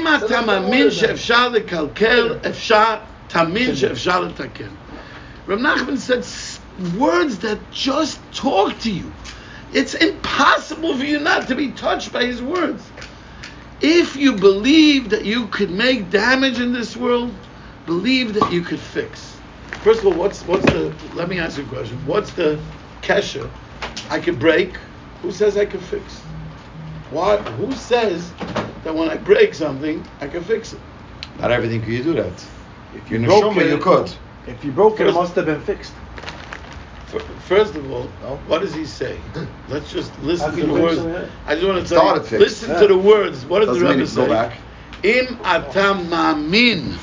אם אתה מאמין שאפשר לקלקל, אפשר, תאמין שאפשר לתקן. Rav Nachman said s- words that just talk to you. It's impossible for you not to be touched by his words. If you believe that you could make damage in this world, believe that you could fix. First of all, what's what's the? Let me ask you a question. What's the kesher? I could break. Who says I could fix? What? Who says that when I break something, I can fix it? Not everything can you do that. If You're you broke shuma, it, you could. If you broke it, it must have been fixed. First of all, No. what does he say? Let's just listen to the words. I just want to tell you. fixed. Listen Yeah. to the words. What does Doesn't the mean Rebbe you go say? back. Im atam ma'amin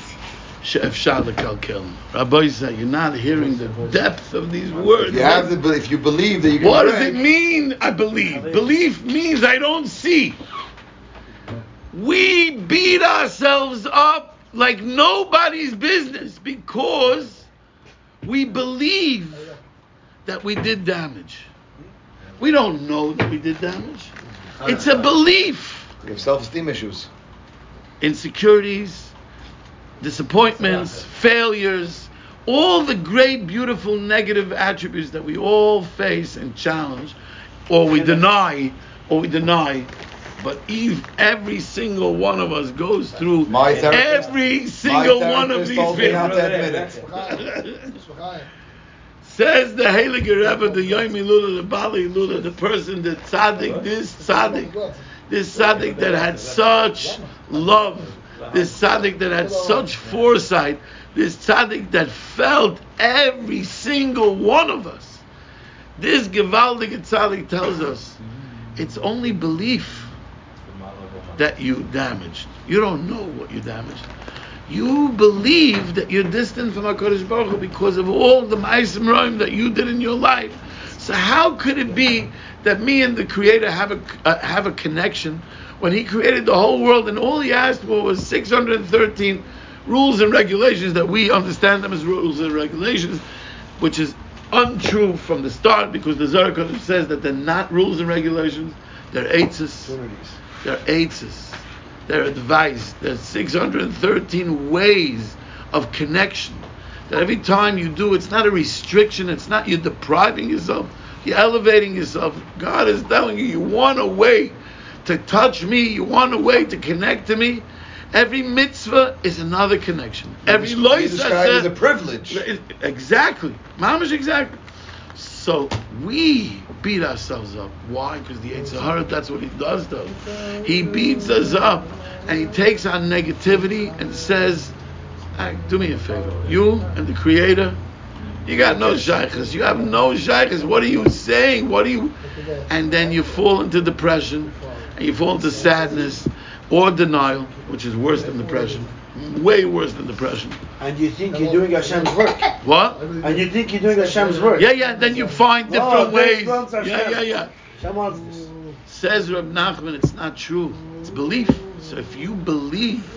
she'efshar lekalkel. Rabbi say you're not hearing the depth of these words. You have the, be- if you believe that you can what does it mean? I believe. Belief means I don't see. We beat ourselves up like nobody's business because we believe that we did damage. We don't know that we did damage. It's a belief. We have self-esteem issues. Insecurities, disappointments, failures, all the great, beautiful, negative attributes that we all face and challenge, or we deny, or we deny. But Eve, every single one of us goes through My therapist- every My single one of these things. Says the Heilige Rebbe, the Yomi Lula, the Bali Lula, the person, the tzaddik, this tzaddik, this tzaddik that had such love, this tzaddik that had such foresight, this tzaddik that felt every single one of us. This gewaldige tzaddik tells us it's only belief that you damaged. You don't know what you damaged. You believe that you're distant from HaKadosh Baruch Hu because of all the Ma'asim Roim that you did in your life. So how could it be that me and the Creator have a uh, have a connection when He created the whole world and all He asked for was 613 rules and regulations that we understand them as rules and regulations, which is untrue from the start because the Zohar says that they're not rules and regulations, they're eitzes. There are eitzes. There are advice. There's 613 ways of connection. That every time you do, it's not a restriction. It's not you're depriving yourself. You're elevating yourself. God is telling you, you want a way to touch me. You want a way to connect to me. Every mitzvah is another connection. Every lois describe a privilege. Exactly. Mamish exactly. So we beat ourselves up. Why? Because the Yetzer Hara, that's what he does though. He beats us up and he takes our negativity and says, "Hey, do me a favor. You and the Creator, you got no shaykhs. You have no shaykhs. What are you saying? What are you... And then you fall into depression and you fall into sadness or denial, which is worse than depression. Way worse than depression. And you think you're doing Hashem's work. What? And you think you're doing Hashem's work. Yeah, yeah. Then you find different this ways. Yeah, yeah, yeah. Hashem. Says Reb Nachman, it's not true. It's belief. So if you believe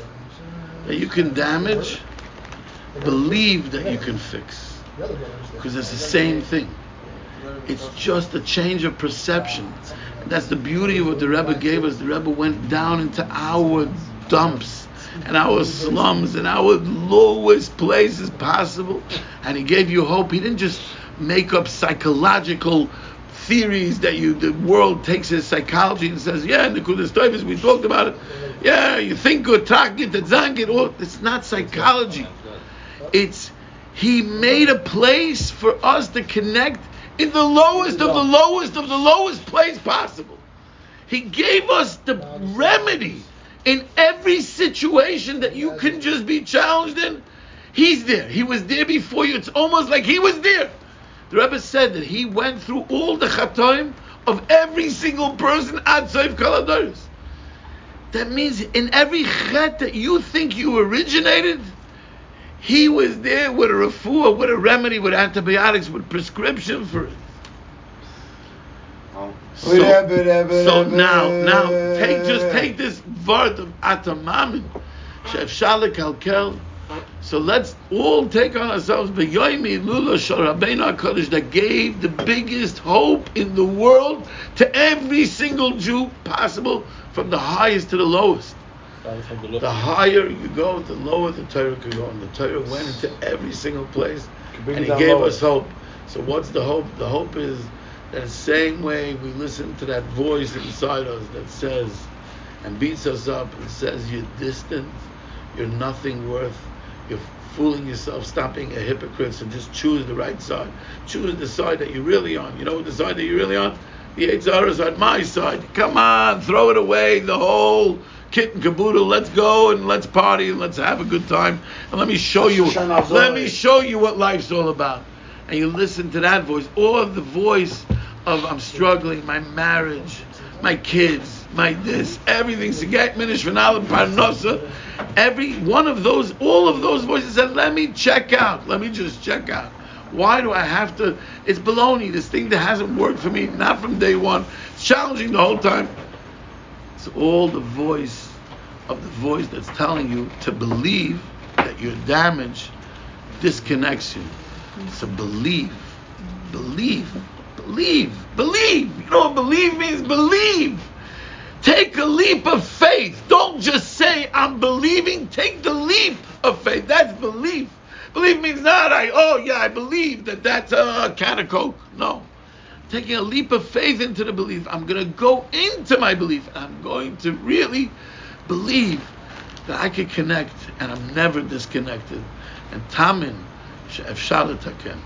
that you can damage, believe that you can fix. Because it's the same thing. It's just a change of perception. That's the beauty of what the Rebbe gave us. The Rebbe went down into our dumps and our slums and our lowest places possible. And he gave you hope. He didn't just make up psychological theories that you the world takes as psychology and says, yeah, in the Kudas Toivas we talked about it. Yeah, you think good, talk it, zank it. It's not psychology. It's he made a place for us to connect in the lowest of the lowest of the lowest place possible. He gave us the remedy in every situation that you can just be challenged in. He's there. He was there before you. It's almost like he was there. The Rebbe said that he went through all the chatoim of every single person at Seif Kaladoris. That means in every chet that you think you originated, he was there with a refuah, with a remedy, with antibiotics, with prescription for it. Oh. So, so now, now, take just take this word of atamamin, she'efshar lekalkel. So let's all take on ourselves B'yoymi Lula Shal Rabbeinu HaKadosh that gave the biggest hope in the world to every single Jew possible, from the highest to the lowest. The higher you go, the lower the Torah could go. And the Torah went into every single place, and it He gave lower. us hope. So what's the hope? The hope is that same way we listen to that voice inside us that says and beats us up and says you're distant, you're nothing worth, you're fooling yourself, stop being a hypocrite, and just choose the right side. Choose the side that you're really on. You know what the side that you're really on? The Eitzah is on my side. Come on, throw it away, the whole kit and caboodle. Let's go and let's party and let's have a good time. And let me show you. Let me show you what life's all about. And you listen to that voice, or the voice of I'm struggling, my marriage, my kids, my this, everything's everything. Minish v'nalim parnosa. Every one of those, all of those voices said, "Let me check out. Let me just check out." Why do I have to? It's baloney. This thing that hasn't worked for me, not from day one. It's challenging the whole time. It's all the voice of the voice that's telling you to believe that your damage disconnects you. So believe, believe, believe, believe. You know what believe means? Believe. Take a leap of faith. Don't just say, I'm believing. Take the leap of faith. That's belief. Belief means not, I, oh yeah, I believe that that's uh, a can of Coke. No. Taking a leap of faith into the belief. I'm going to go into my belief. I'm going to really believe that I can connect and I'm never disconnected. And Tamin, Efshar Taken.